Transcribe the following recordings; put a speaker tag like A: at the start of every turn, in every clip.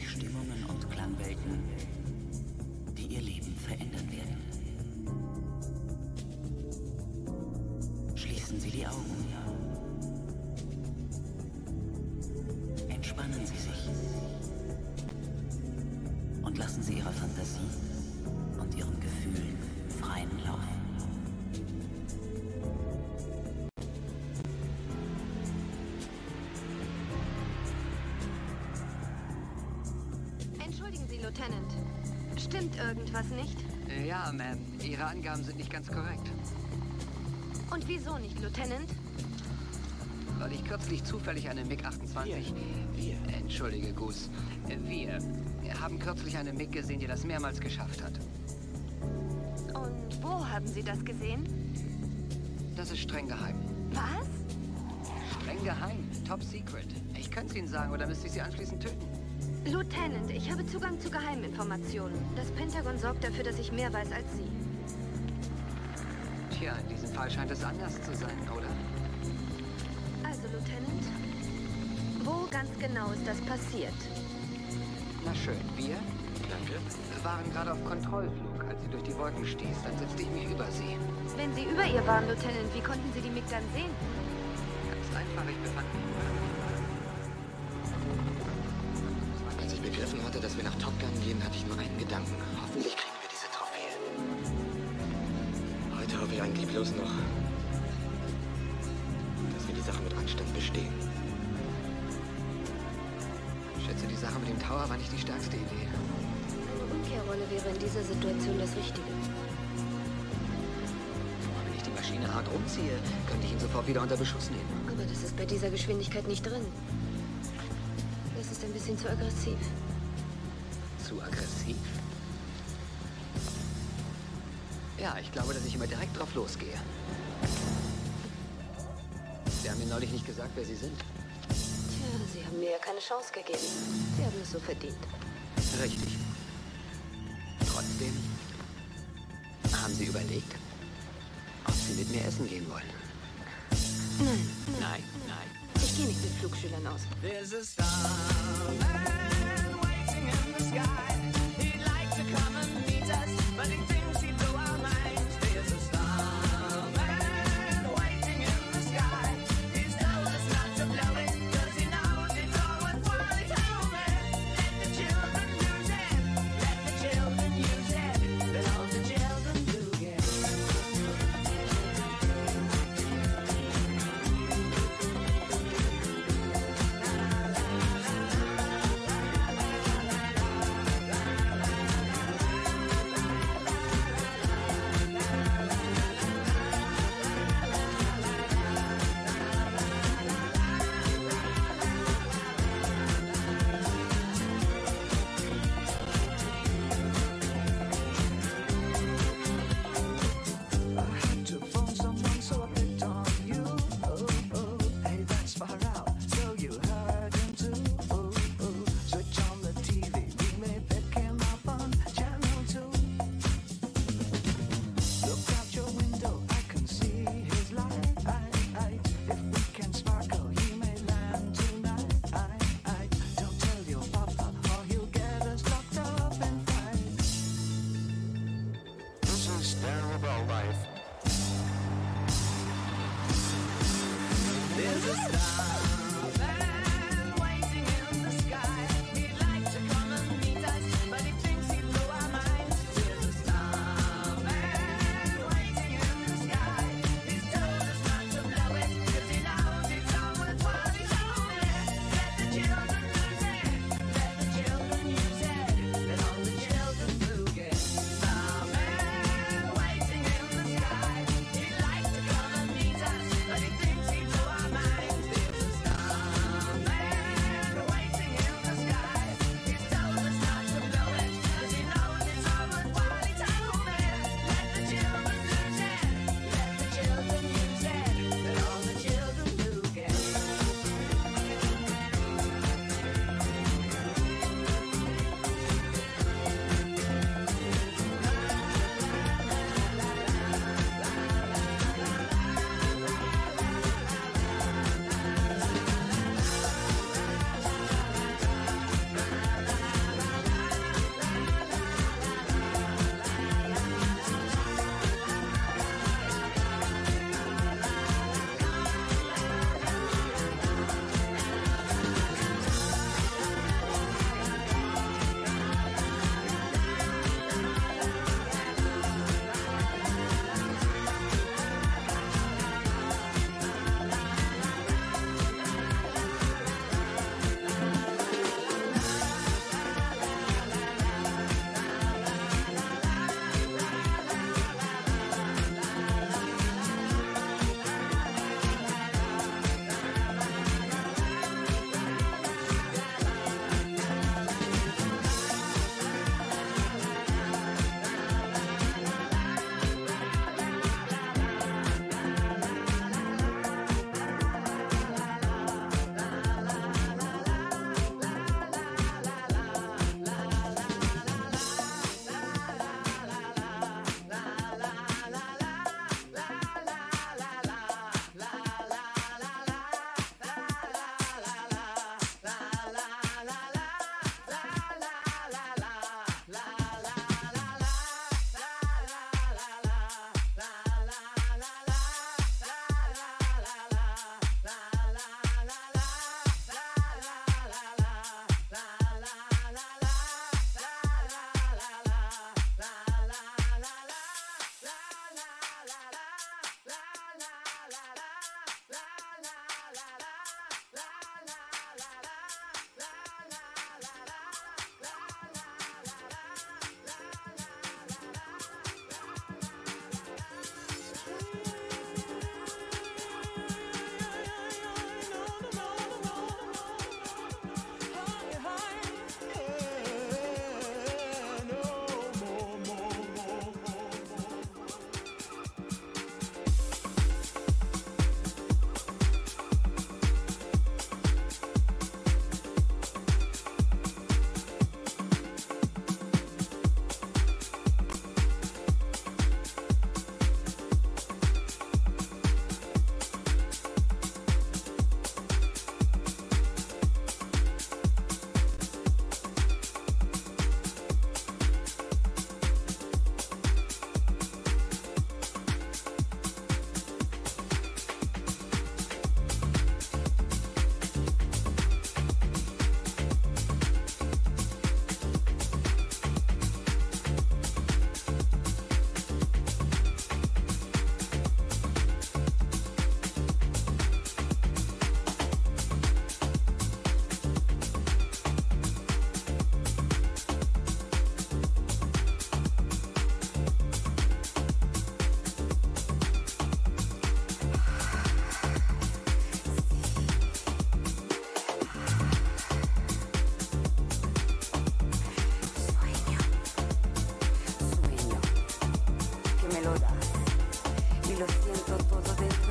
A: durch Stimmungen und Klangwelten, die Ihr Leben verändern werden. Schließen Sie die Augen.
B: Lieutenant. Stimmt irgendwas nicht?
C: Ja, Ma'am. Ihre Angaben sind nicht ganz korrekt.
B: Und wieso nicht, Lieutenant?
C: Weil ich kürzlich zufällig eine MiG-28...
D: Wir.
C: Entschuldige, Goose. Wir haben kürzlich eine MiG gesehen, die das mehrmals geschafft hat.
B: Und wo haben Sie das gesehen?
C: Das ist streng geheim.
B: Was?
C: Streng geheim. Top secret. Ich könnte es Ihnen sagen, oder müsste ich Sie anschließend töten?
B: Lieutenant, ich habe Zugang zu Geheiminformationen. Das Pentagon sorgt dafür, dass ich mehr weiß als Sie.
C: Tja, in diesem Fall scheint es anders zu sein, oder?
B: Also, Lieutenant, wo ganz genau ist das passiert?
C: Na schön, wir
D: Danke.
C: waren gerade auf Kontrollflug, als sie durch die Wolken stieß. Dann setzte ich mich über sie.
B: Wenn Sie über ihr waren, Lieutenant, wie konnten Sie die MiG dann sehen?
C: Ganz einfach, ich befand mich...
D: ich dass wir nach Top Gun gehen, hatte ich nur einen Gedanken. Hoffentlich kriegen wir diese Trophäe. Heute hoffe ich eigentlich bloß noch, dass wir die Sache mit Anstand bestehen.
C: Schätze, die Sache mit dem Tower war nicht die stärkste Idee.
B: Eine Umkehrrolle wäre in dieser Situation das Richtige.
C: Wenn ich die Maschine hart rumziehe, könnte ich ihn sofort wieder unter Beschuss nehmen.
B: Aber das ist bei dieser Geschwindigkeit nicht drin. Das ist ein bisschen zu aggressiv.
C: Zu aggressiv? Ja, ich glaube, dass ich immer direkt drauf losgehe. Sie haben mir neulich nicht gesagt, wer Sie sind.
B: Tja, Sie haben mir ja keine Chance gegeben. Sie haben es so verdient.
C: Richtig. Trotzdem haben Sie überlegt, ob Sie mit mir essen gehen wollen.
B: Nein,
C: Nein, nein.
B: ich gehe nicht mit Flugschülern aus.
E: There's a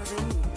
F: through.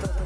F: Todos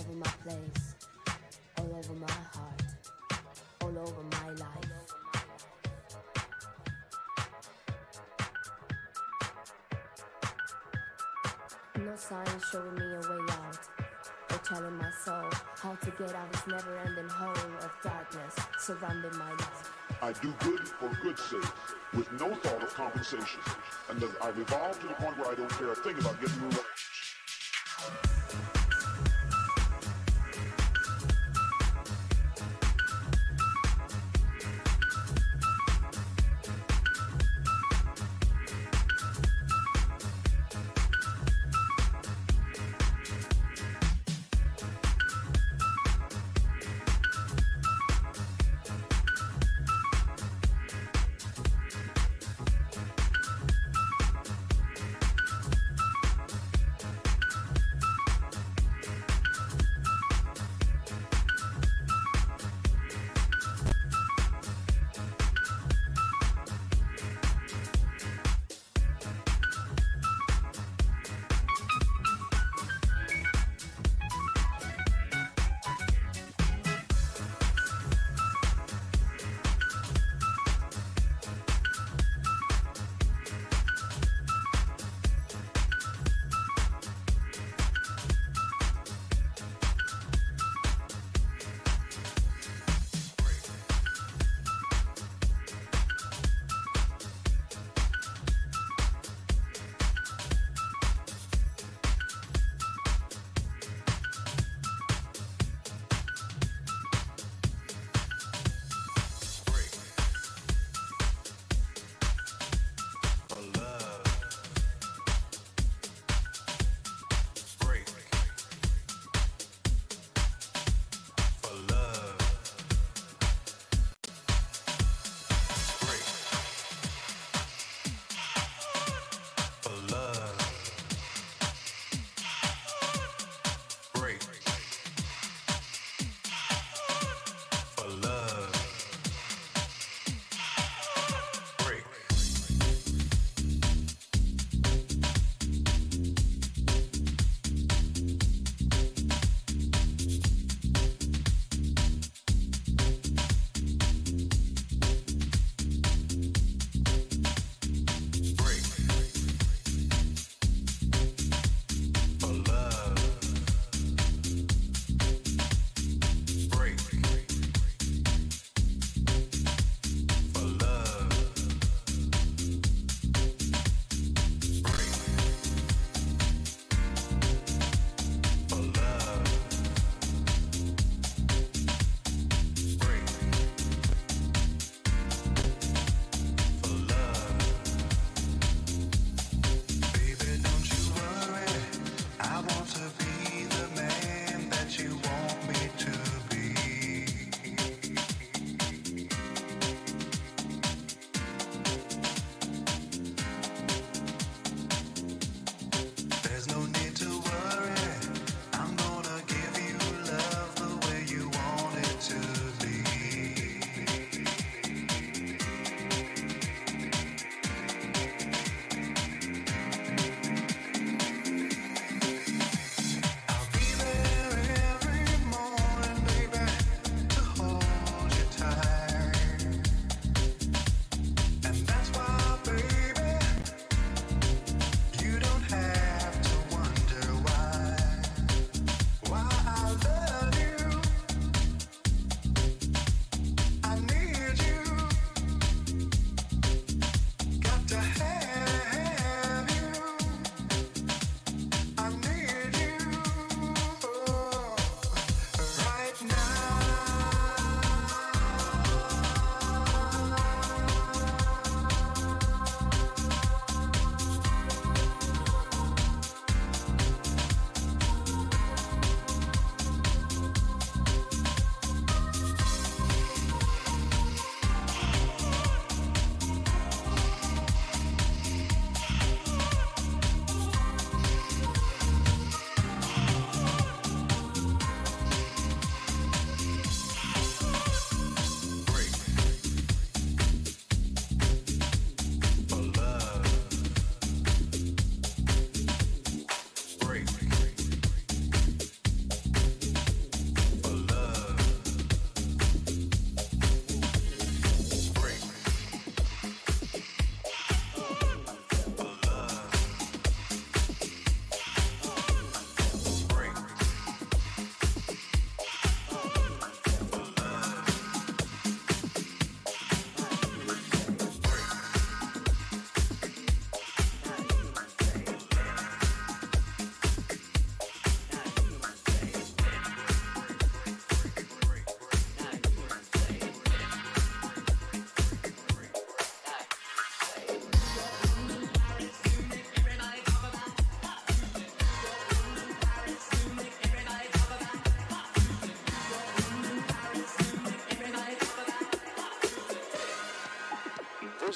F: over my place, all over my heart, all over my life. No signs showing me a way out. Or telling my soul how to get out this never ending hole of darkness surrounding my life.
G: I do good for good's sake, with no thought of compensation. And I've evolved to the point where I don't care a thing about getting rewarded.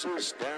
H: Jesus down.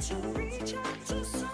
H: To reach out to someone.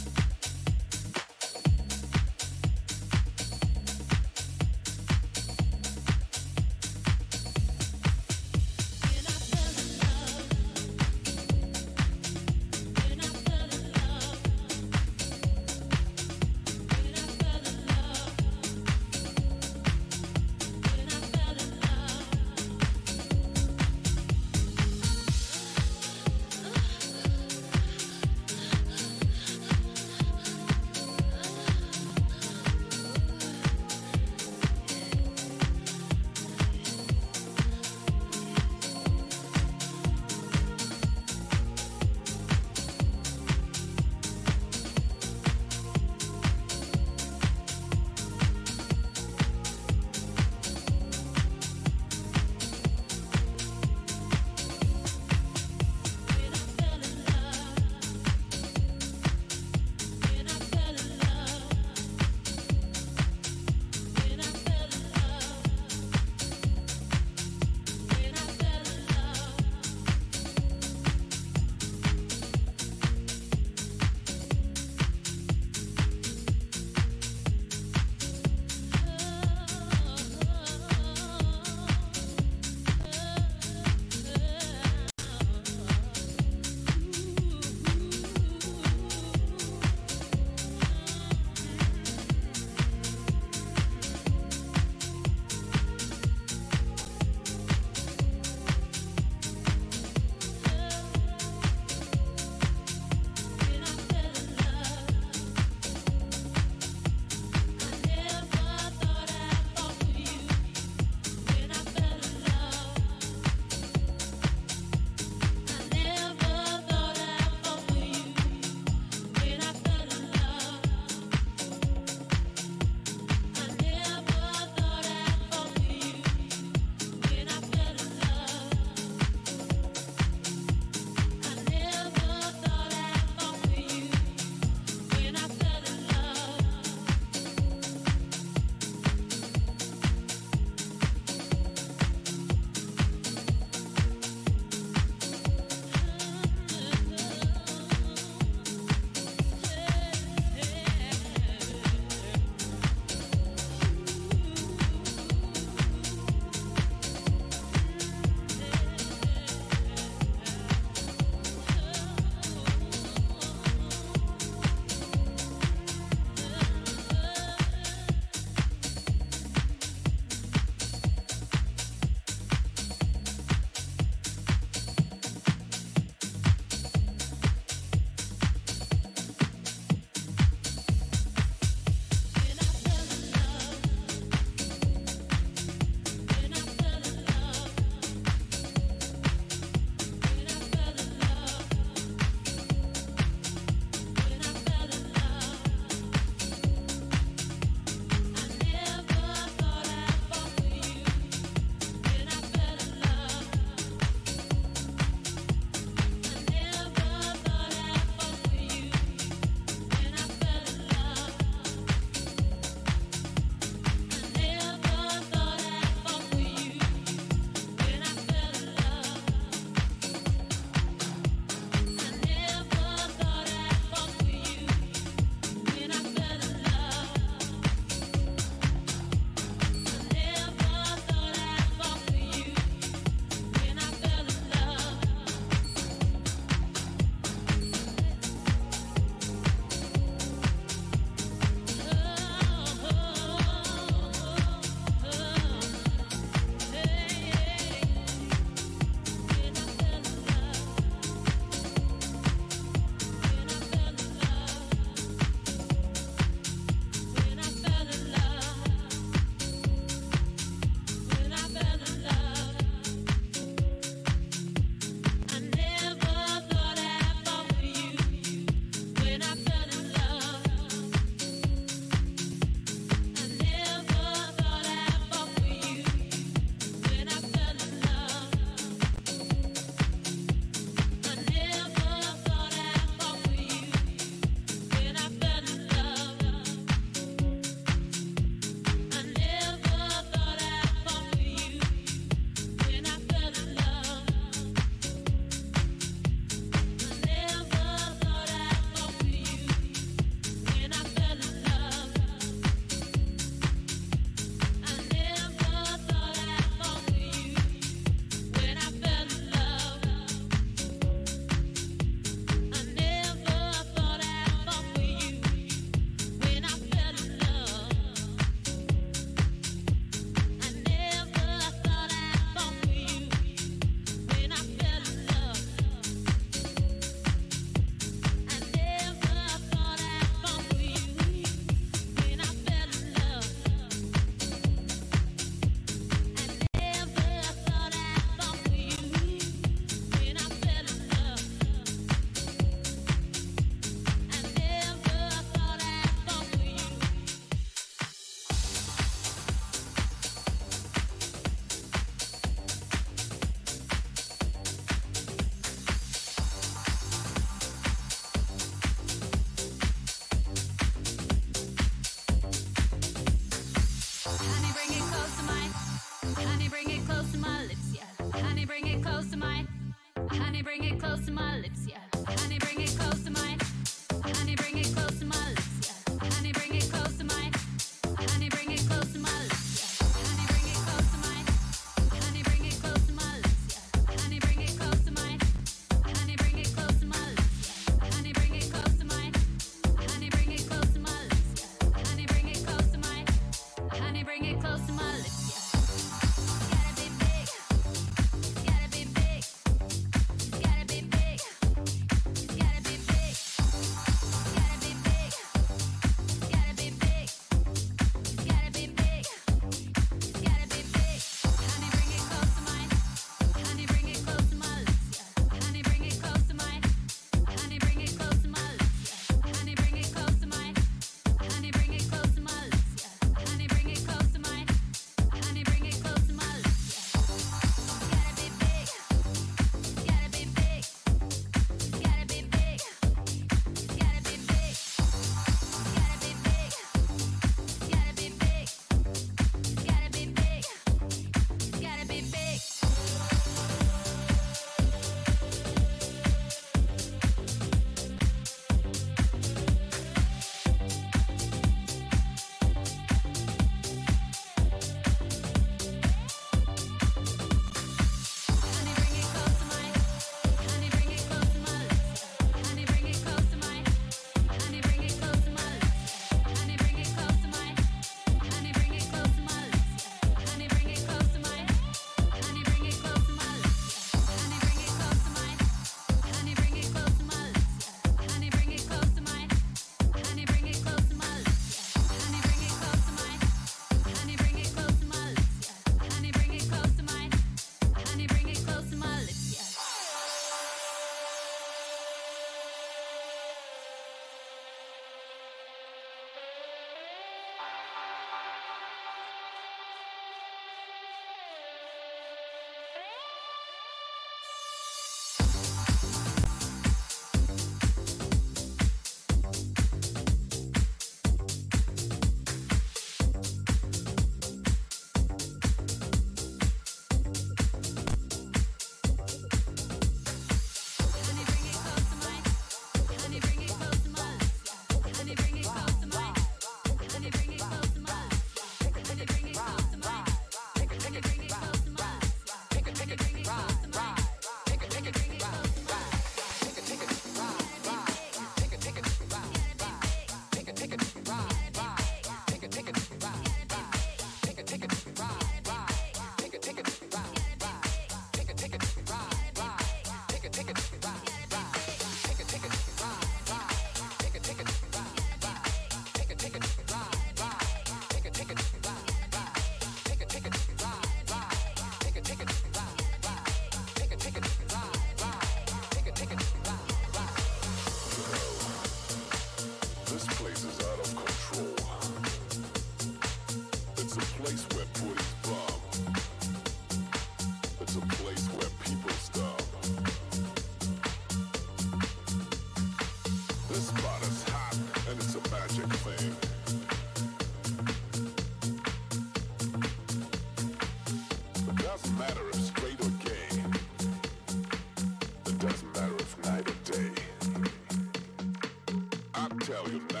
I: tell you.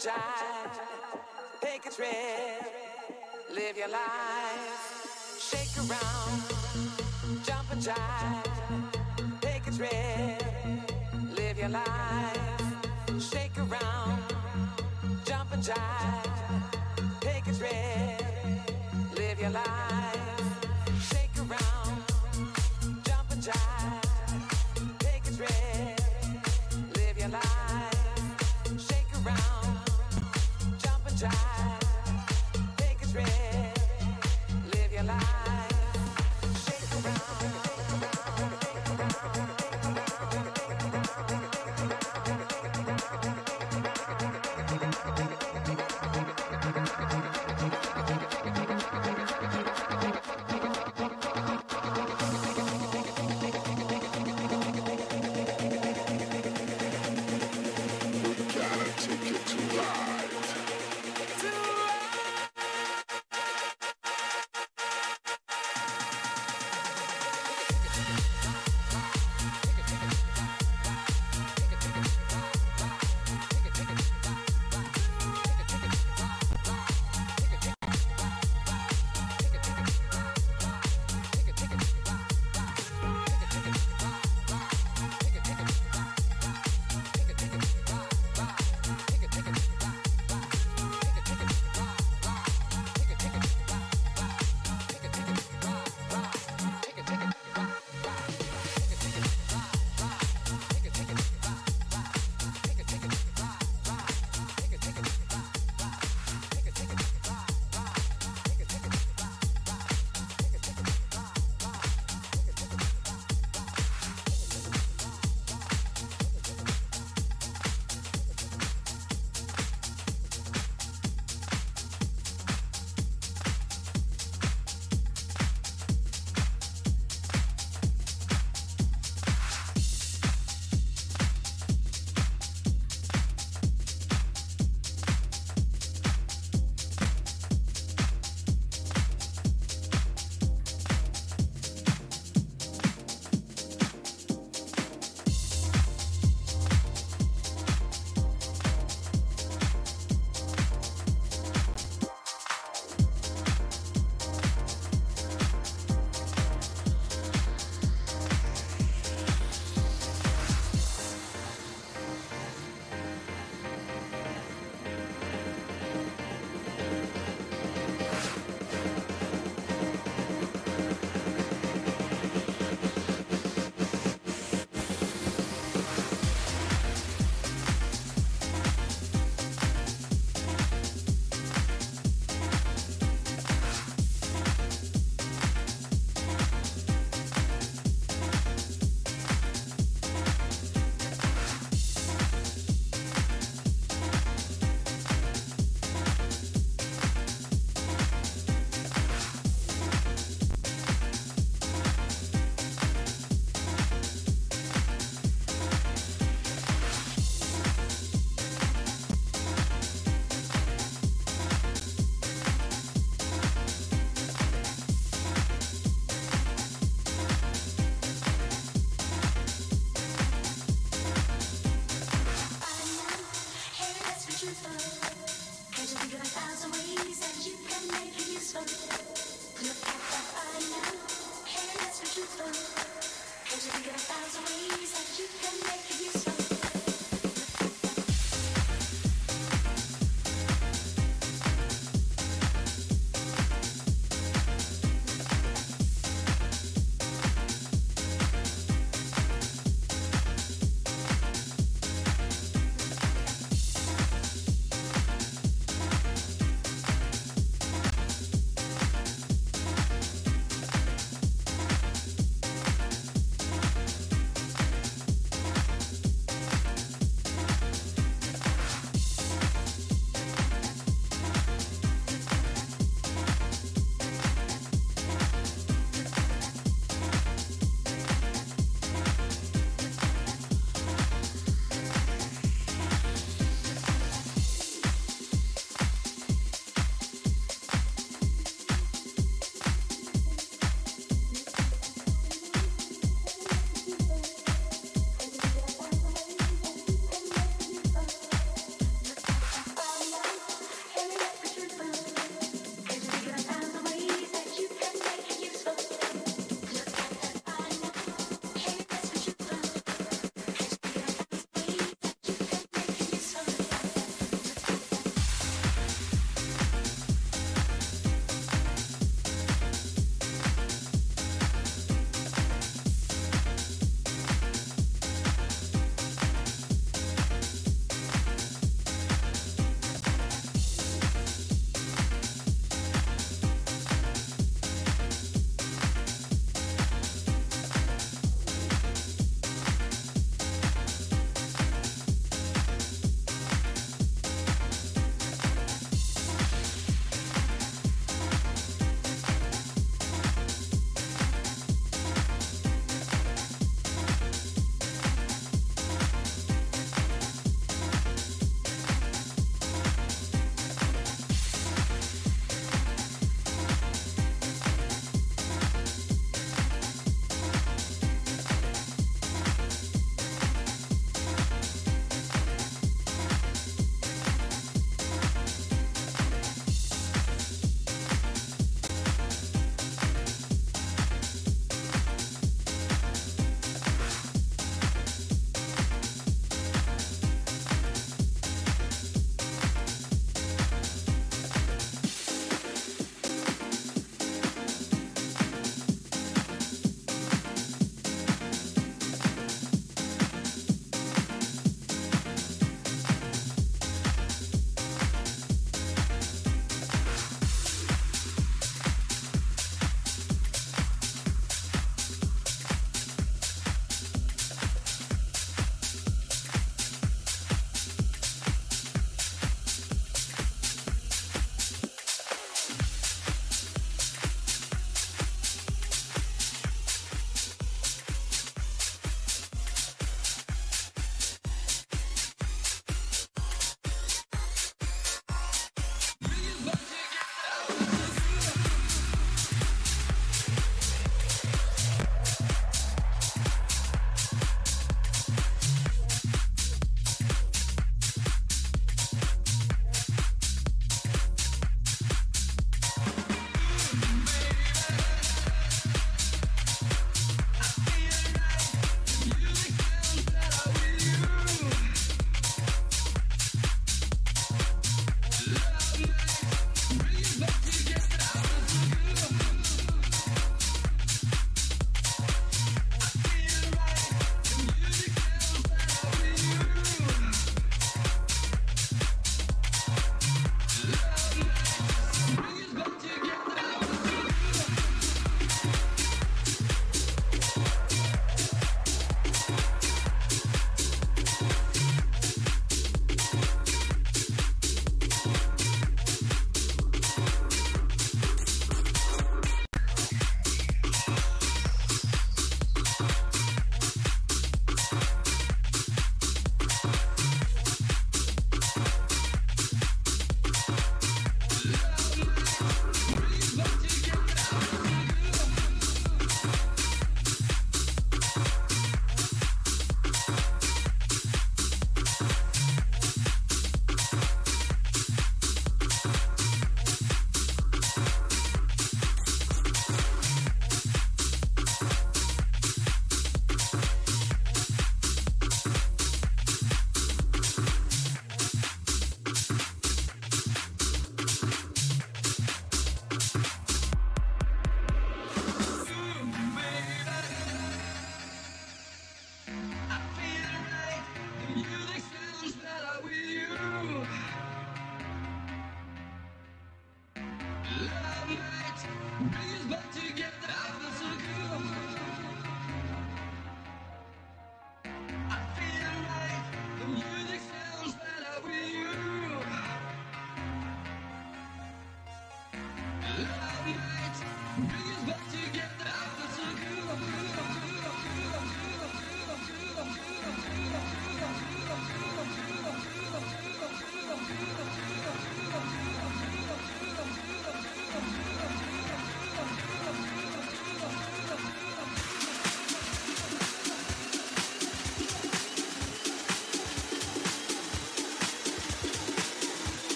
I: sunshine, take
J: a trip, live your life, shake around.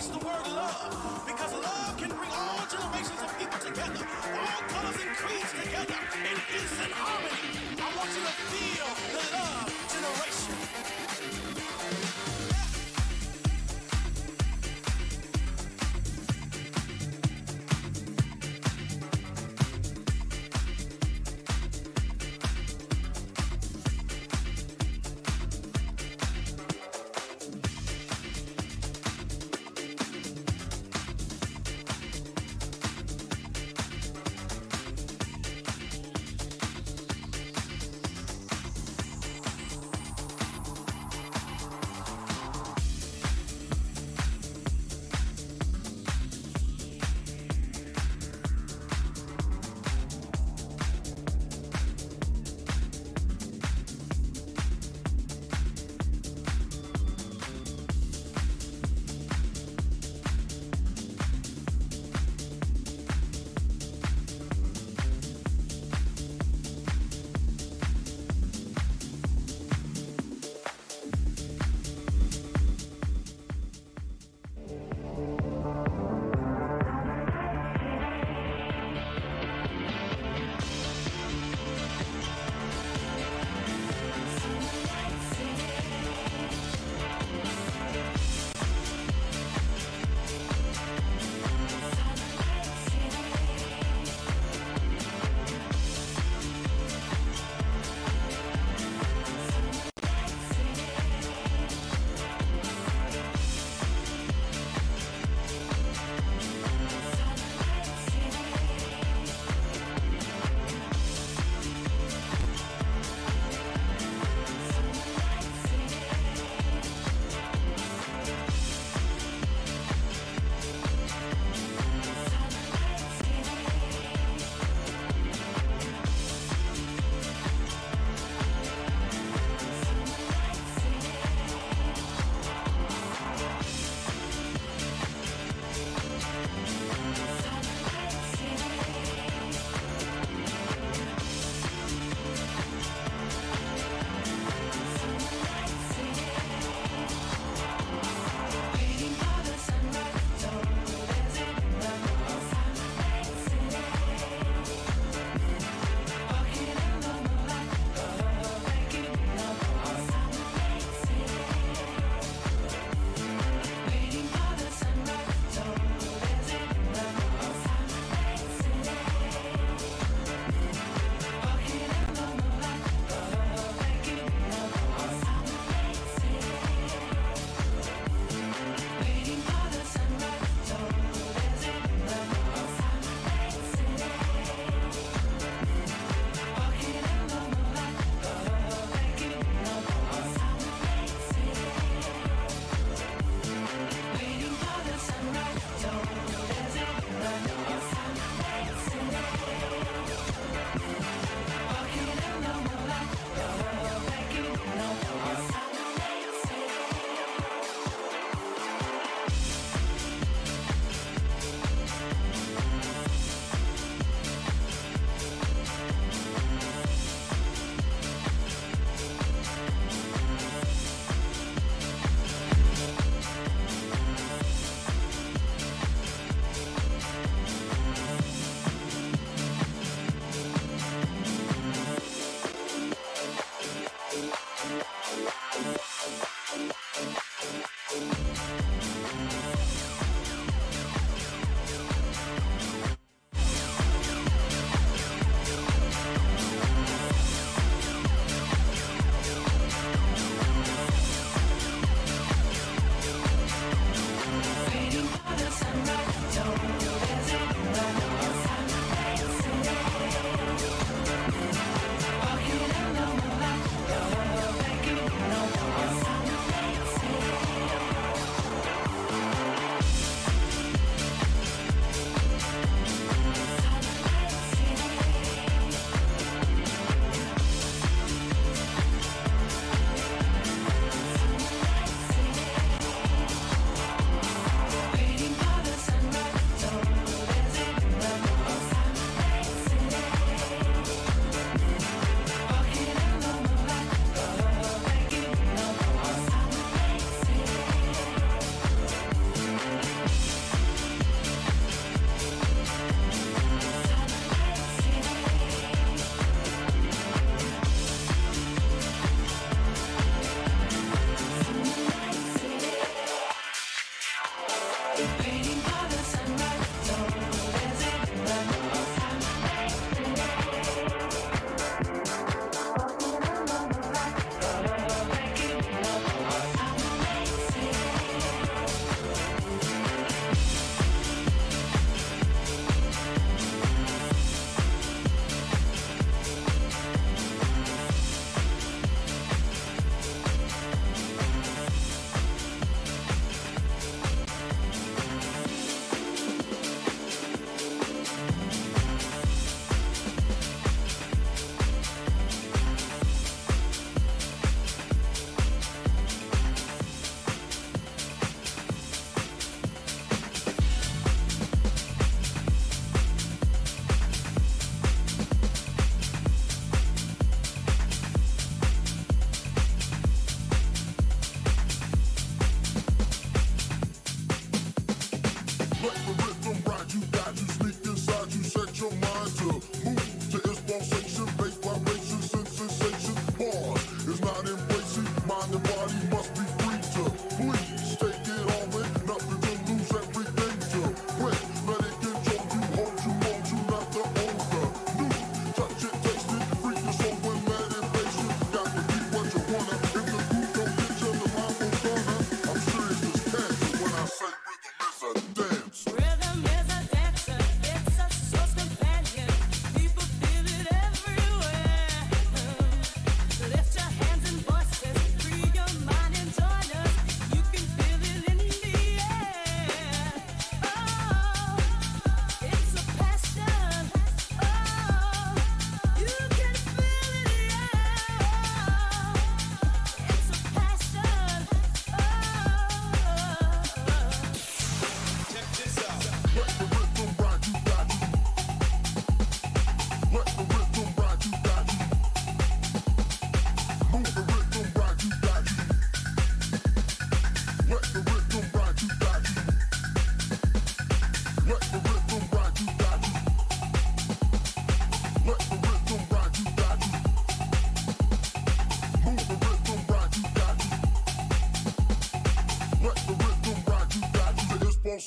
K: face the world.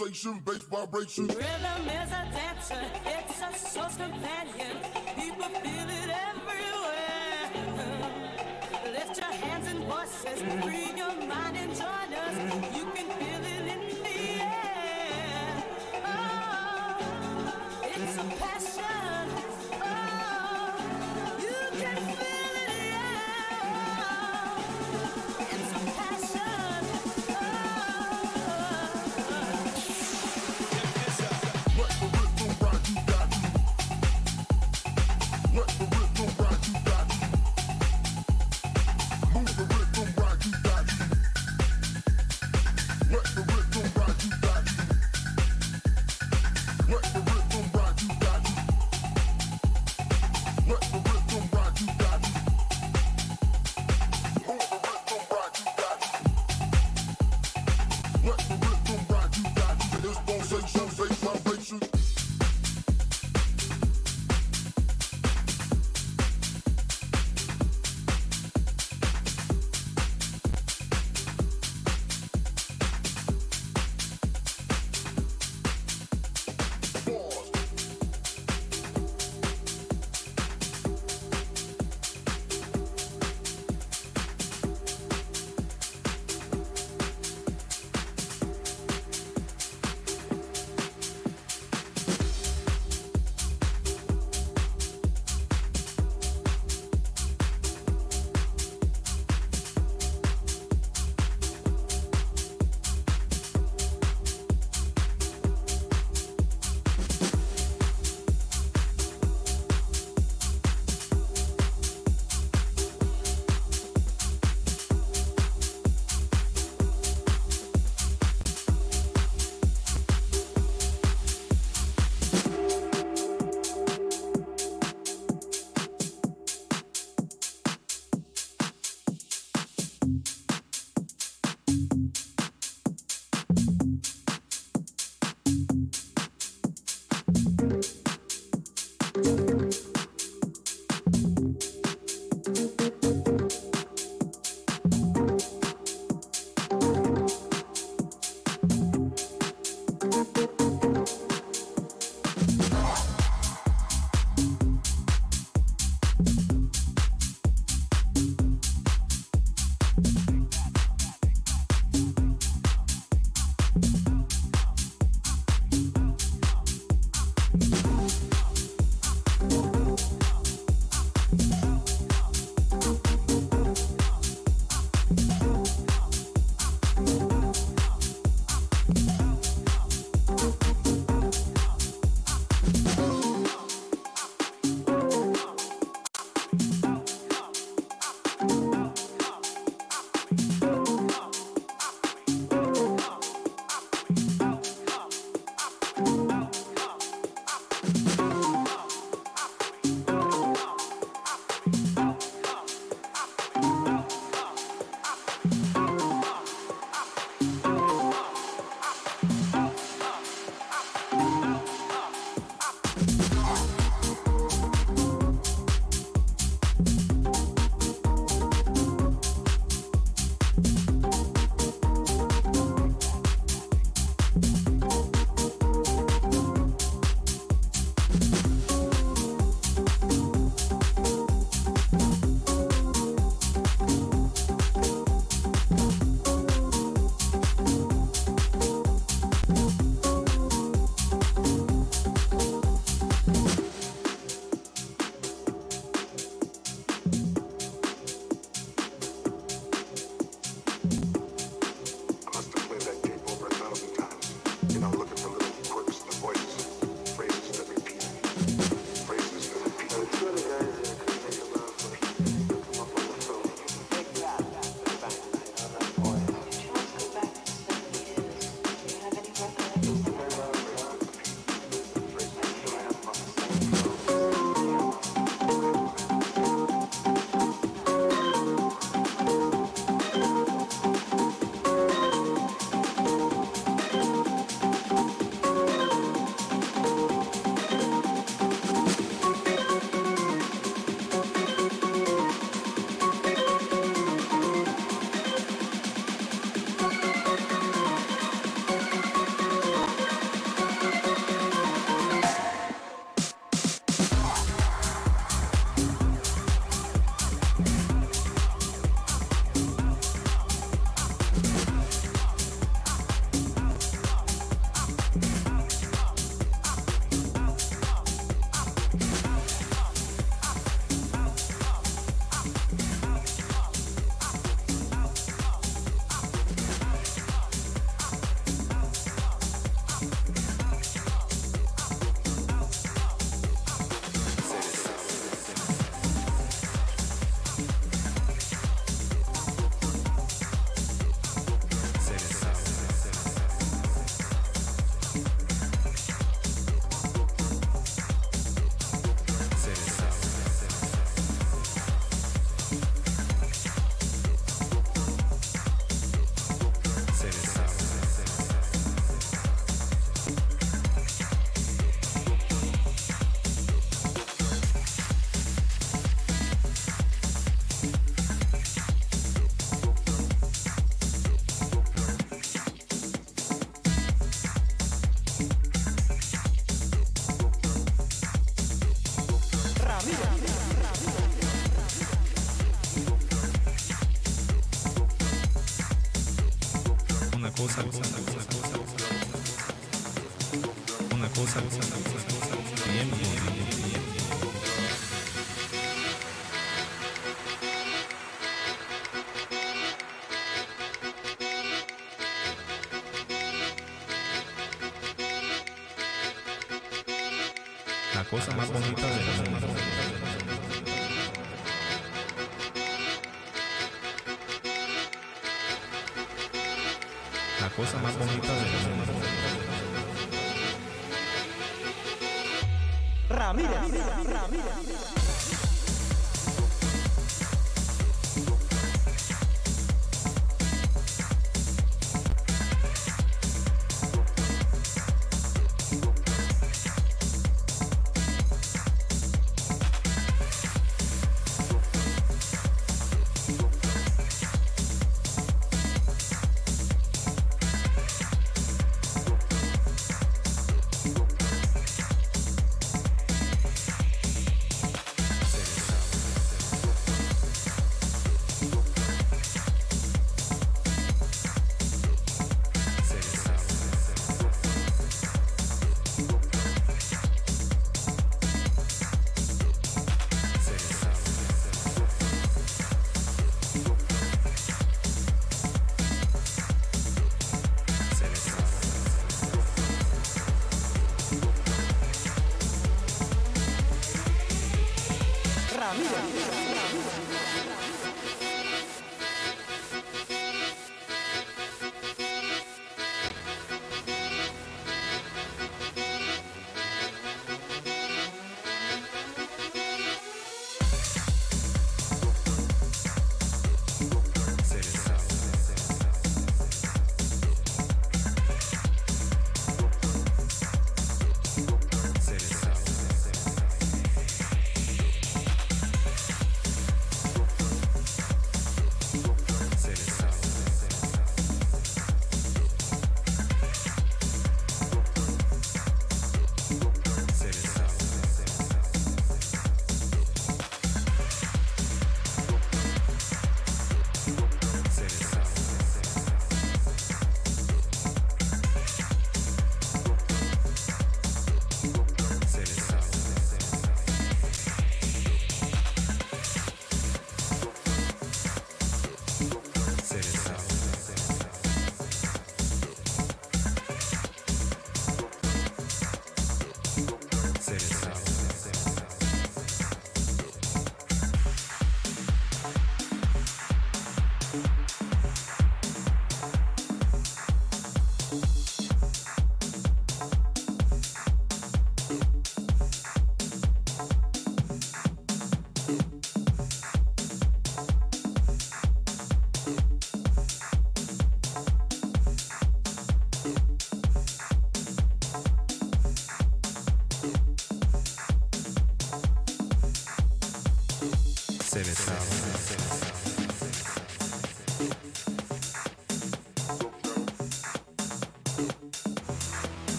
L: pulsation, bass vibration.
M: Rhythm is a dancer, it's a source companion.
N: Cosa más bonita del mundo. La cosa más bonita del mundo.
E: Ramírez.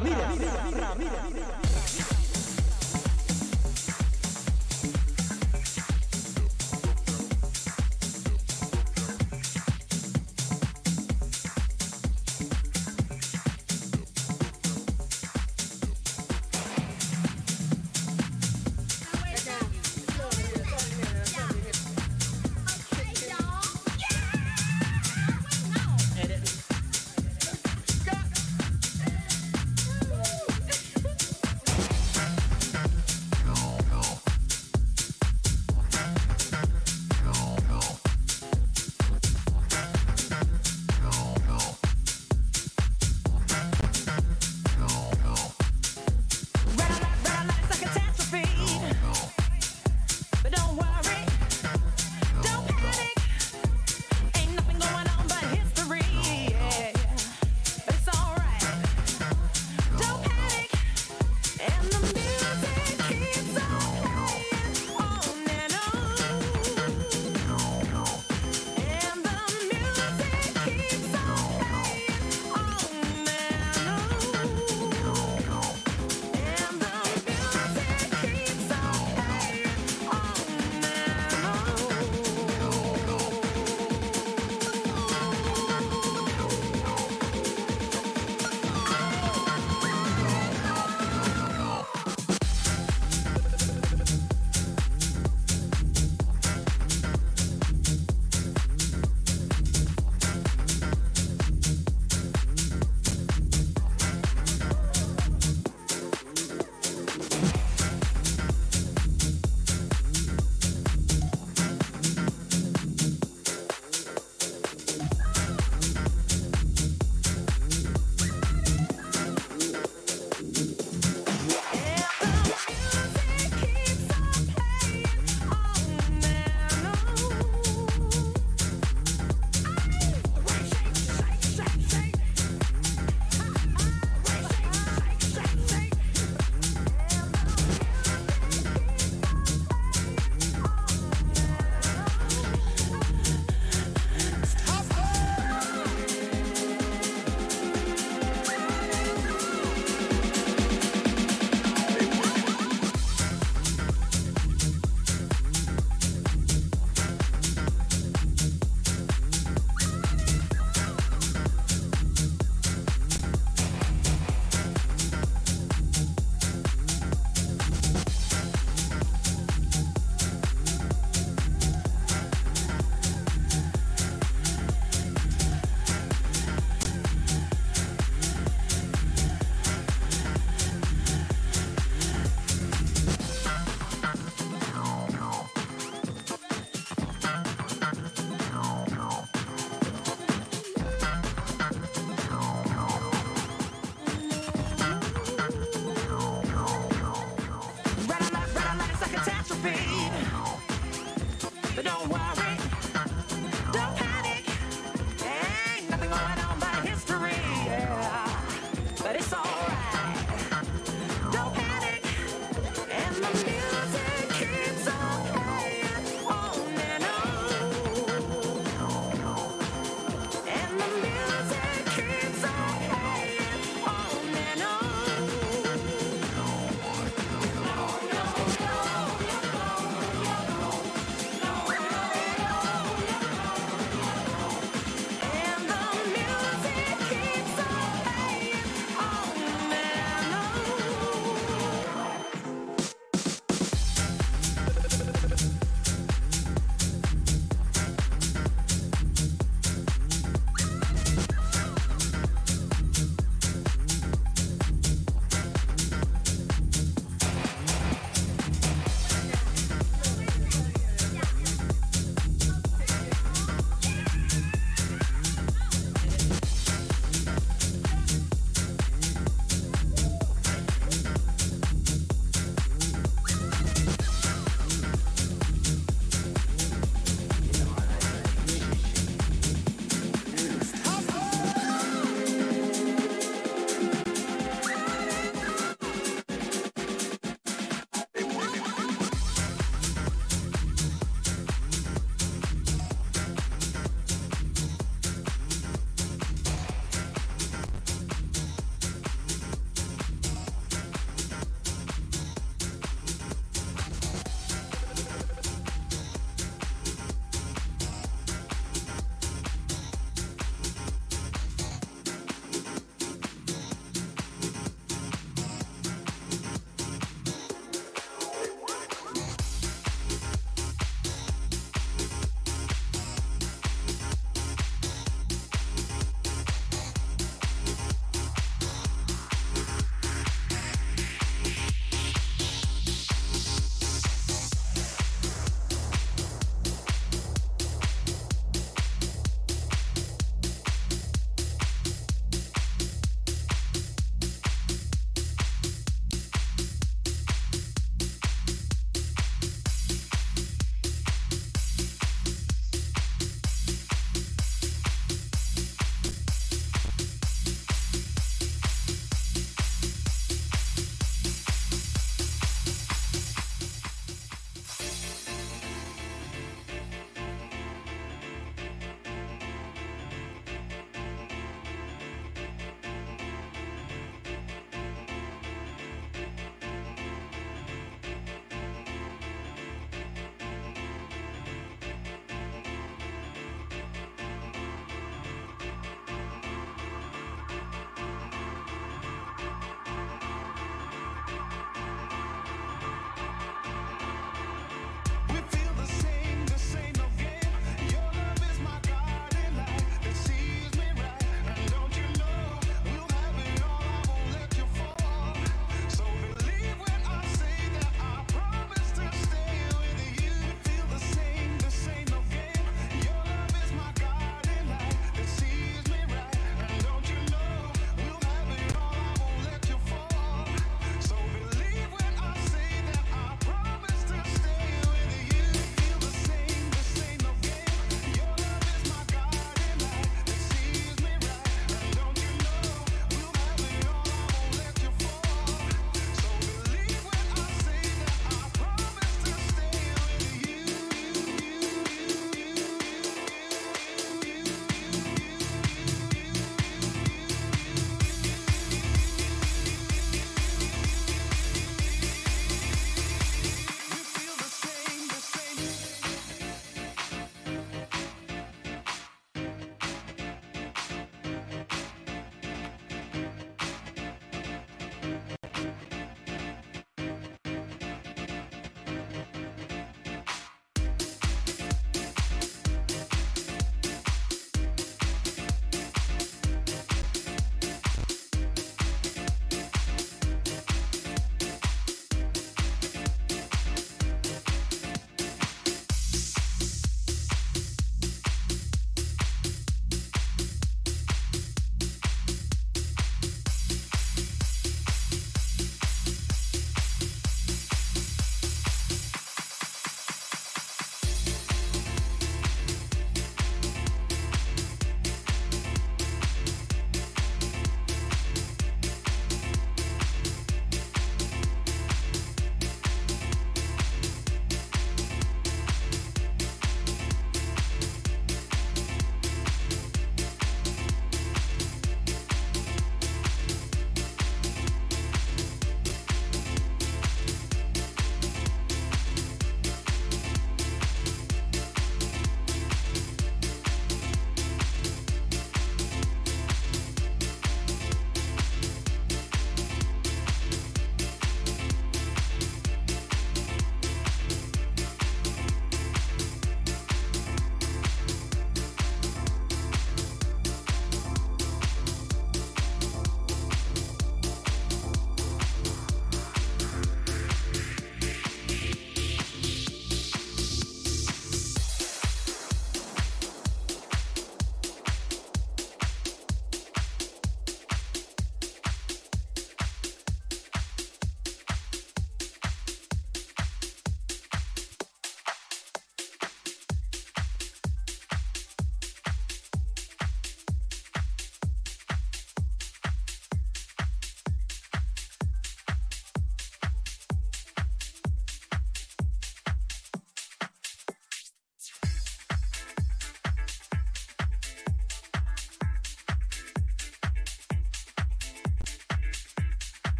O: Ramírez.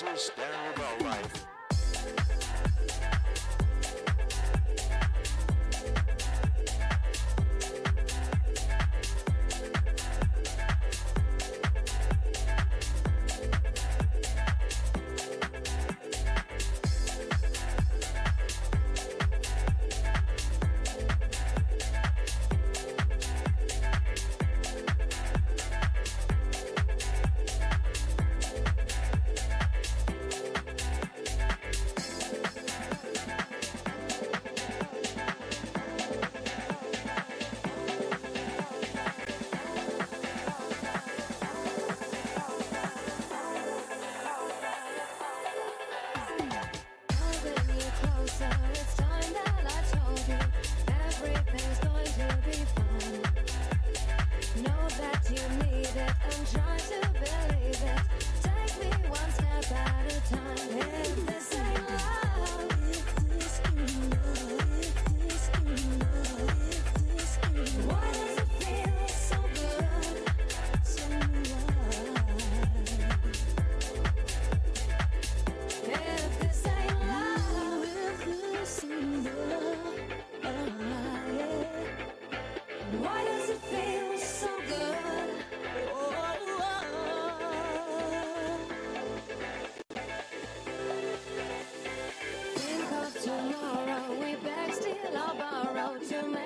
P: Dazzle Starabella. your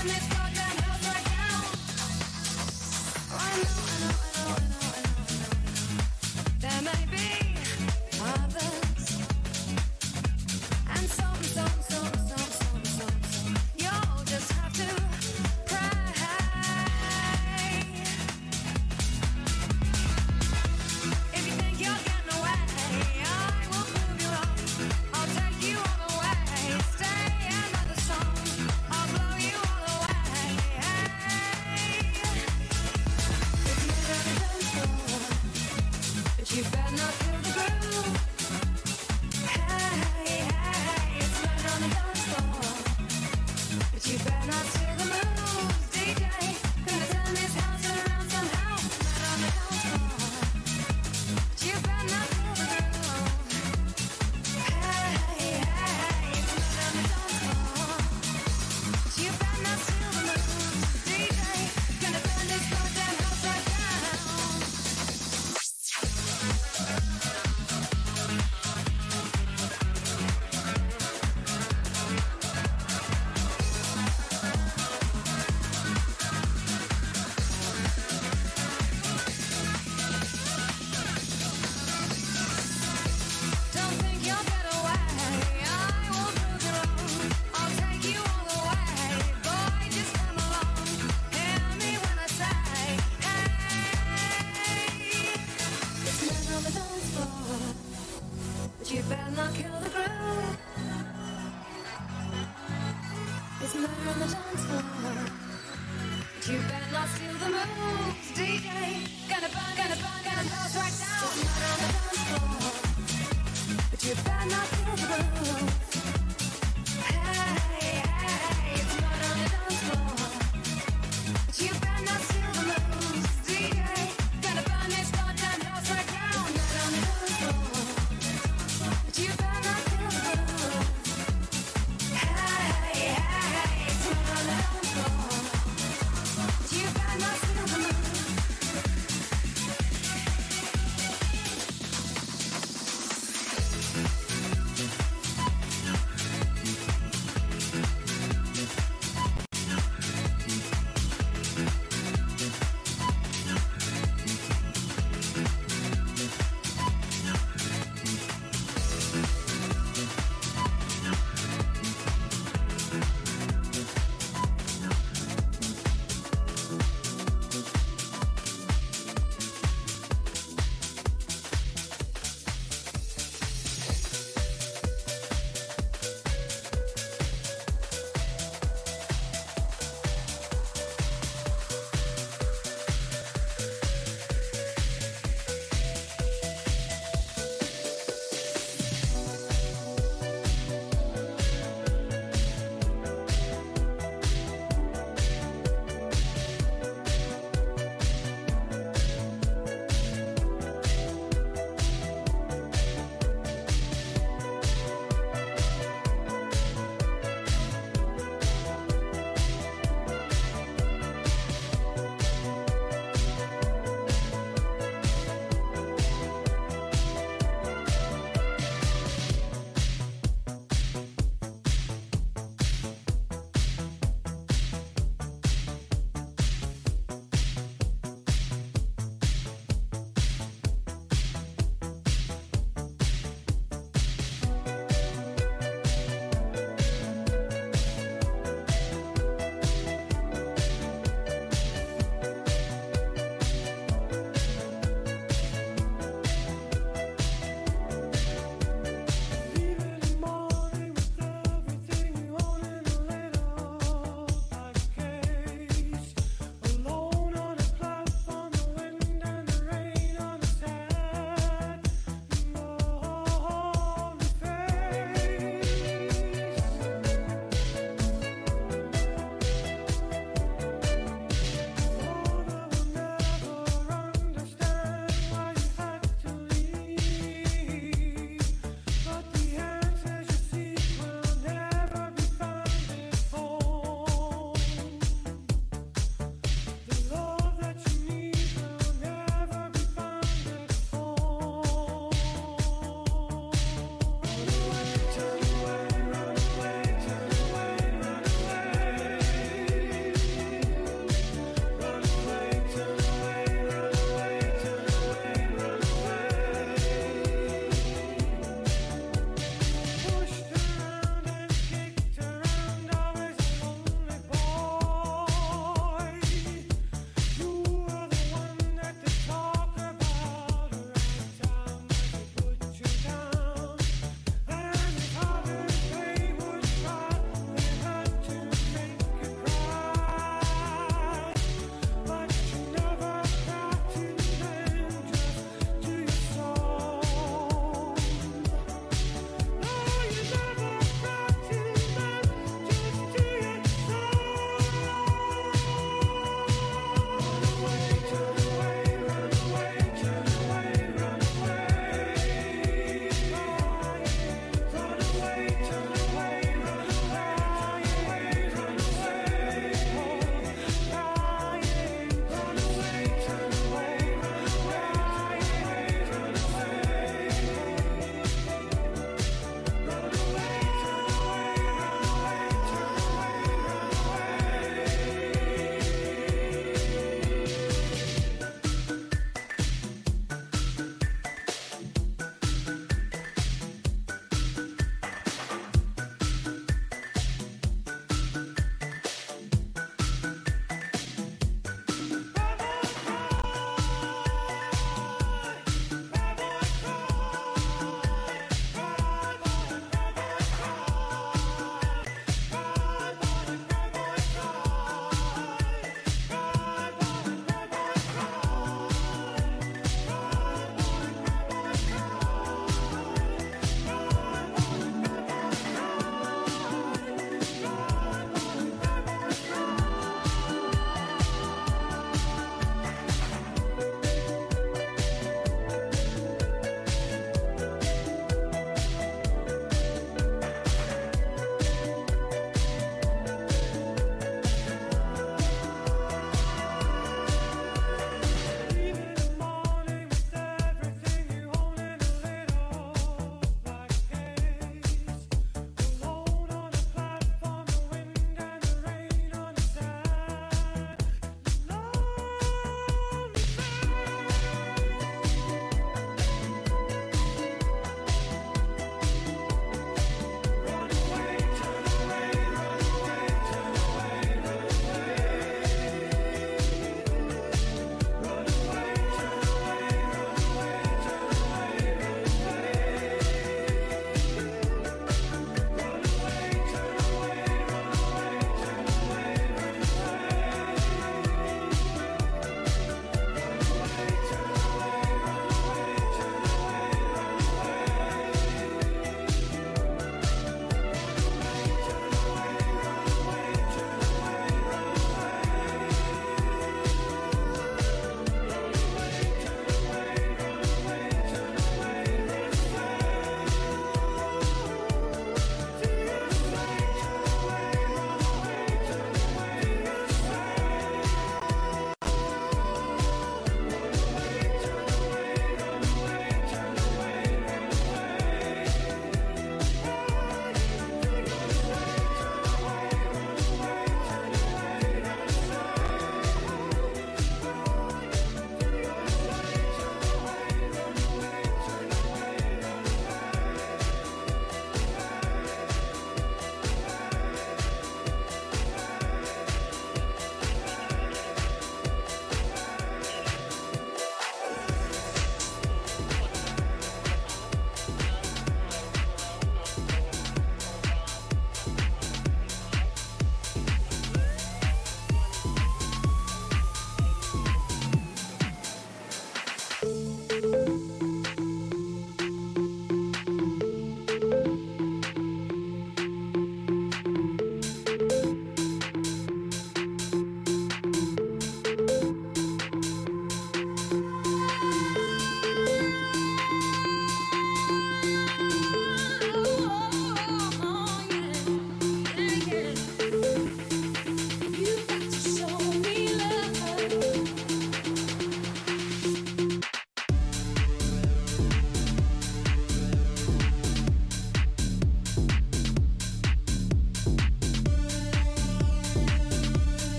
P: promise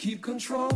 E: keep control.